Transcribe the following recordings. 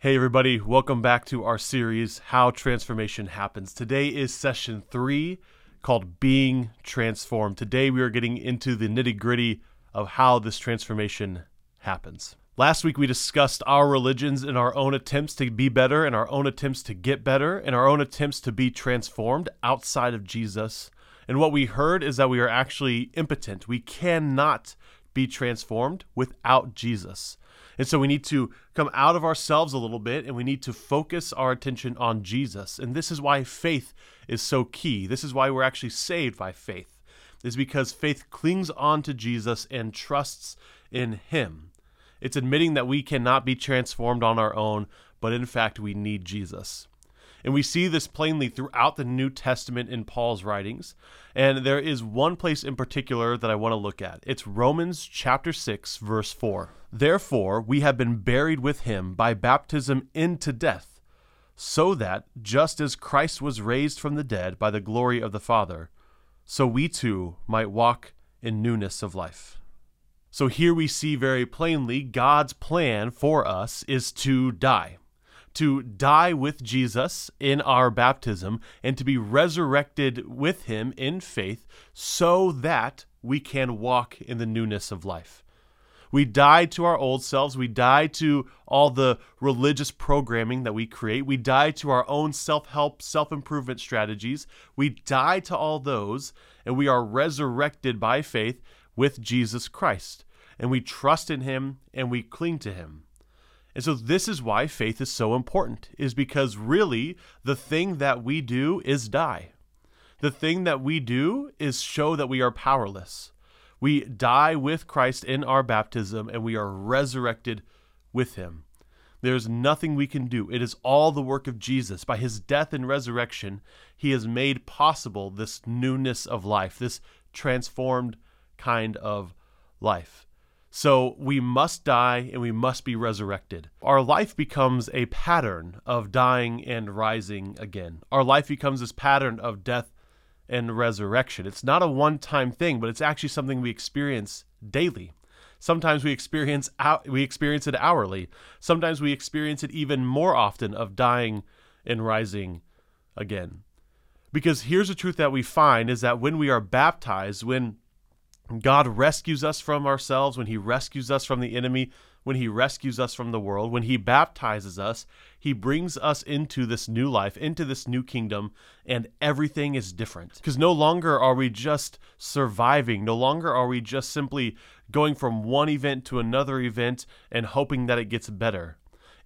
Hey, everybody, welcome back to our series, How Transformation Happens. Today is session three called Being Transformed. Today, we are getting into the nitty gritty of how this transformation happens. Last week, we discussed our religions and our own attempts to be better, and our own attempts to get better, and our own attempts to be transformed outside of Jesus. And what we heard is that we are actually impotent. We cannot be transformed without Jesus. And so we need to come out of ourselves a little bit and we need to focus our attention on Jesus. And this is why faith is so key. This is why we're actually saved by faith, is because faith clings on to Jesus and trusts in Him. It's admitting that we cannot be transformed on our own, but in fact, we need Jesus. And we see this plainly throughout the New Testament in Paul's writings. And there is one place in particular that I want to look at. It's Romans chapter 6, verse 4. Therefore, we have been buried with him by baptism into death, so that, just as Christ was raised from the dead by the glory of the Father, so we too might walk in newness of life. So here we see very plainly God's plan for us is to die to die with Jesus in our baptism and to be resurrected with him in faith so that we can walk in the newness of life. We die to our old selves. We die to all the religious programming that we create. We die to our own self help, self improvement strategies. We die to all those, and we are resurrected by faith with Jesus Christ. And we trust in him and we cling to him. And so this is why faith is so important, is because really the thing that we do is die. The thing that we do is show that we are powerless. We die with Christ in our baptism and we are resurrected with him. There's nothing we can do. It is all the work of Jesus. By his death and resurrection, he has made possible this newness of life, this transformed kind of life. So we must die and we must be resurrected. Our life becomes a pattern of dying and rising again. Our life becomes this pattern of death and resurrection. It's not a one time thing, but it's actually something we experience daily. Sometimes we experience we experience it hourly. Sometimes we experience it even more often of dying and rising again. Because here's the truth that we find is that when we are baptized, when God rescues us from ourselves, when He rescues us from the enemy, when He rescues us from the world, when He baptizes us, He brings us into this new life, into this new kingdom, and everything is different. Because no longer are we just surviving, no longer are we just simply going from one event to another event and hoping that it gets better.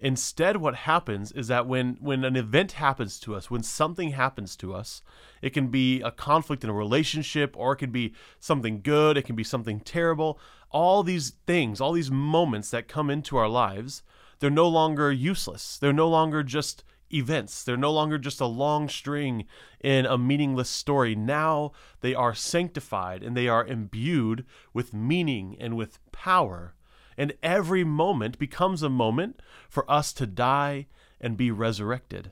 Instead, what happens is that when, when an event happens to us, when something happens to us, it can be a conflict in a relationship, or it can be something good, it can be something terrible. All these things, all these moments that come into our lives, they're no longer useless. They're no longer just events. They're no longer just a long string in a meaningless story. Now they are sanctified and they are imbued with meaning and with power and every moment becomes a moment for us to die and be resurrected.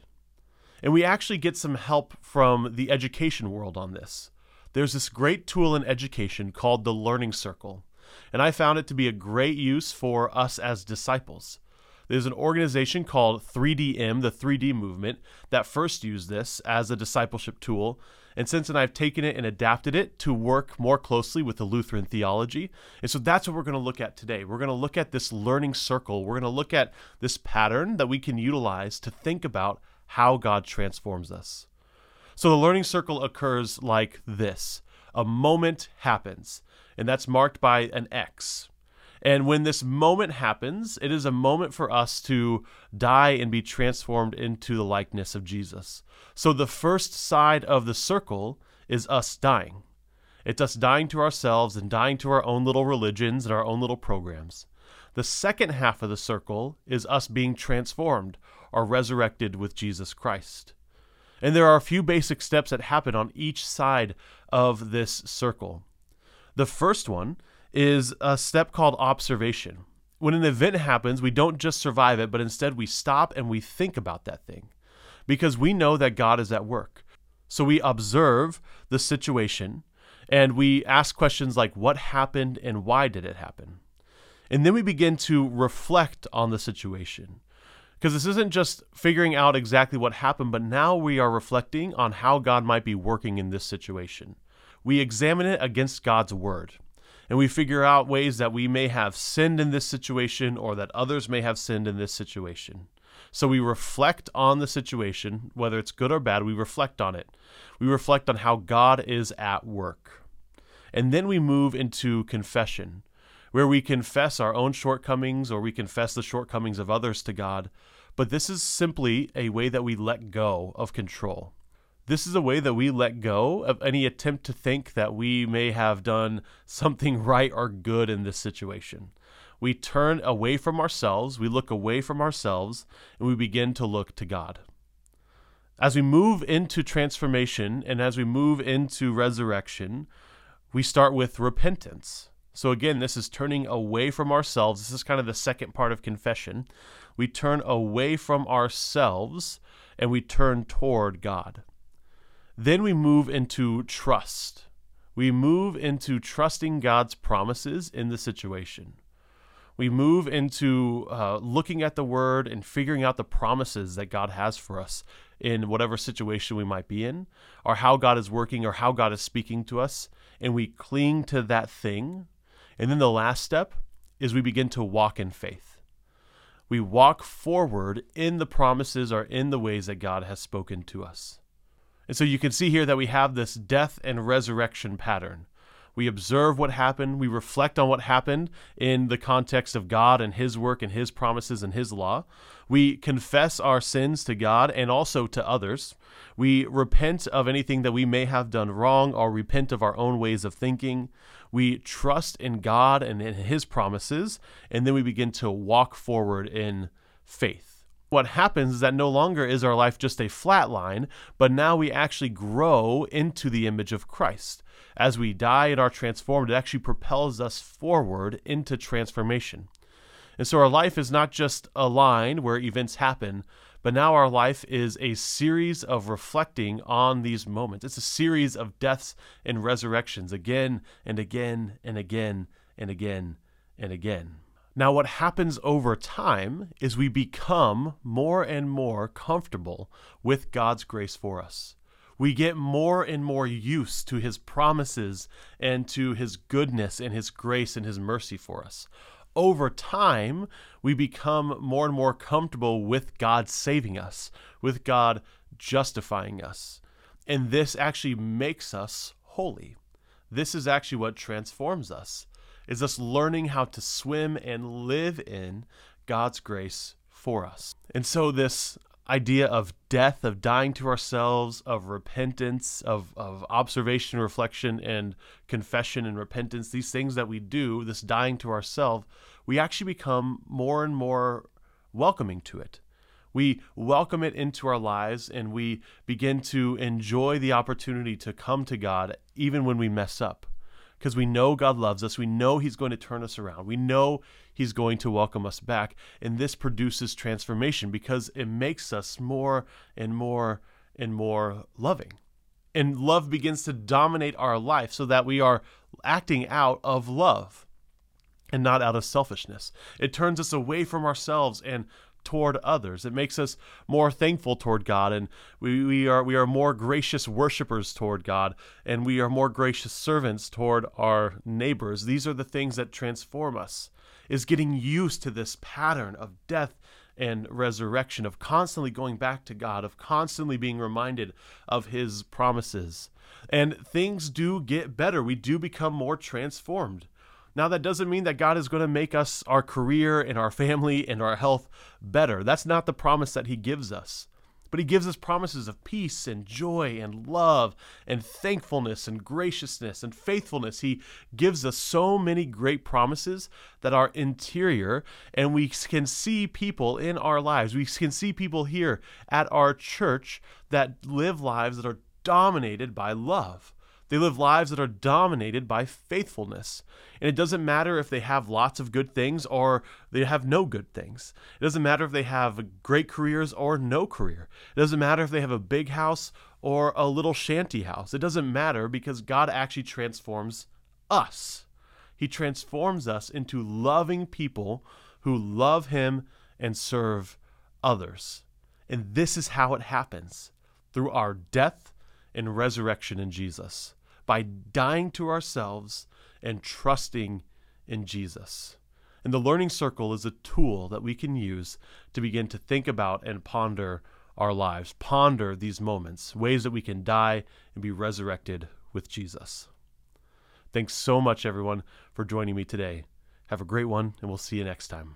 And we actually get some help from the education world on this. There's this great tool in education called the Learning Circle, and I found it to be a great use for us as disciples. There's an organization called 3DM, the 3D movement, that first used this as a discipleship tool. And since then, I've taken it and adapted it to work more closely with the Lutheran theology. And so that's what we're going to look at today. We're going to look at this learning circle. We're going to look at this pattern that we can utilize to think about how God transforms us. So the learning circle occurs like this a moment happens, and that's marked by an X. And when this moment happens, it is a moment for us to die and be transformed into the likeness of Jesus. So the first side of the circle is us dying. It's us dying to ourselves and dying to our own little religions and our own little programs. The second half of the circle is us being transformed or resurrected with Jesus Christ. And there are a few basic steps that happen on each side of this circle. The first one is a step called observation. When an event happens, we don't just survive it, but instead we stop and we think about that thing because we know that God is at work. So we observe the situation and we ask questions like what happened and why did it happen? And then we begin to reflect on the situation. Because this isn't just figuring out exactly what happened, but now we are reflecting on how God might be working in this situation. We examine it against God's word, and we figure out ways that we may have sinned in this situation or that others may have sinned in this situation. So we reflect on the situation, whether it's good or bad, we reflect on it. We reflect on how God is at work. And then we move into confession, where we confess our own shortcomings or we confess the shortcomings of others to God. But this is simply a way that we let go of control. This is a way that we let go of any attempt to think that we may have done something right or good in this situation. We turn away from ourselves, we look away from ourselves, and we begin to look to God. As we move into transformation and as we move into resurrection, we start with repentance. So, again, this is turning away from ourselves. This is kind of the second part of confession. We turn away from ourselves and we turn toward God. Then we move into trust. We move into trusting God's promises in the situation. We move into uh, looking at the word and figuring out the promises that God has for us in whatever situation we might be in, or how God is working, or how God is speaking to us. And we cling to that thing and then the last step is we begin to walk in faith. We walk forward in the promises or in the ways that God has spoken to us. And so you can see here that we have this death and resurrection pattern. We observe what happened, we reflect on what happened in the context of God and His work and His promises and His law. We confess our sins to God and also to others. We repent of anything that we may have done wrong or repent of our own ways of thinking. We trust in God and in His promises, and then we begin to walk forward in faith. What happens is that no longer is our life just a flat line, but now we actually grow into the image of Christ. As we die and are transformed, it actually propels us forward into transformation. And so our life is not just a line where events happen, but now our life is a series of reflecting on these moments. It's a series of deaths and resurrections again and again and again and again and again. Now, what happens over time is we become more and more comfortable with God's grace for us. We get more and more used to His promises and to His goodness and His grace and His mercy for us over time, we become more and more comfortable with God saving us, with God justifying us. And this actually makes us holy. This is actually what transforms us. Is us learning how to swim and live in God's grace for us. And so this idea of death, of dying to ourselves, of repentance, of, of observation, reflection, and confession and repentance, these things that we do, this dying to ourselves, we actually become more and more welcoming to it. We welcome it into our lives and we begin to enjoy the opportunity to come to God even when we mess up. Because we know God loves us. We know He's going to turn us around. We know He's going to welcome us back. And this produces transformation because it makes us more and more and more loving. And love begins to dominate our life so that we are acting out of love and not out of selfishness. It turns us away from ourselves and toward others. It makes us more thankful toward God and we, we are we are more gracious worshipers toward God and we are more gracious servants toward our neighbors. These are the things that transform us. Is getting used to this pattern of death and resurrection, of constantly going back to God, of constantly being reminded of His promises. And things do get better. We do become more transformed. Now, that doesn't mean that God is going to make us, our career and our family and our health better. That's not the promise that He gives us. But He gives us promises of peace and joy and love and thankfulness and graciousness and faithfulness. He gives us so many great promises that are interior, and we can see people in our lives. We can see people here at our church that live lives that are dominated by love. They live lives that are dominated by faithfulness. And it doesn't matter if they have lots of good things or they have no good things. It doesn't matter if they have great careers or no career. It doesn't matter if they have a big house or a little shanty house. It doesn't matter because God actually transforms us. He transforms us into loving people who love Him and serve others. And this is how it happens through our death and resurrection in Jesus, by dying to ourselves and trusting in Jesus. And the Learning Circle is a tool that we can use to begin to think about and ponder our lives, ponder these moments, ways that we can die and be resurrected with Jesus. Thanks so much, everyone, for joining me today. Have a great one, and we'll see you next time.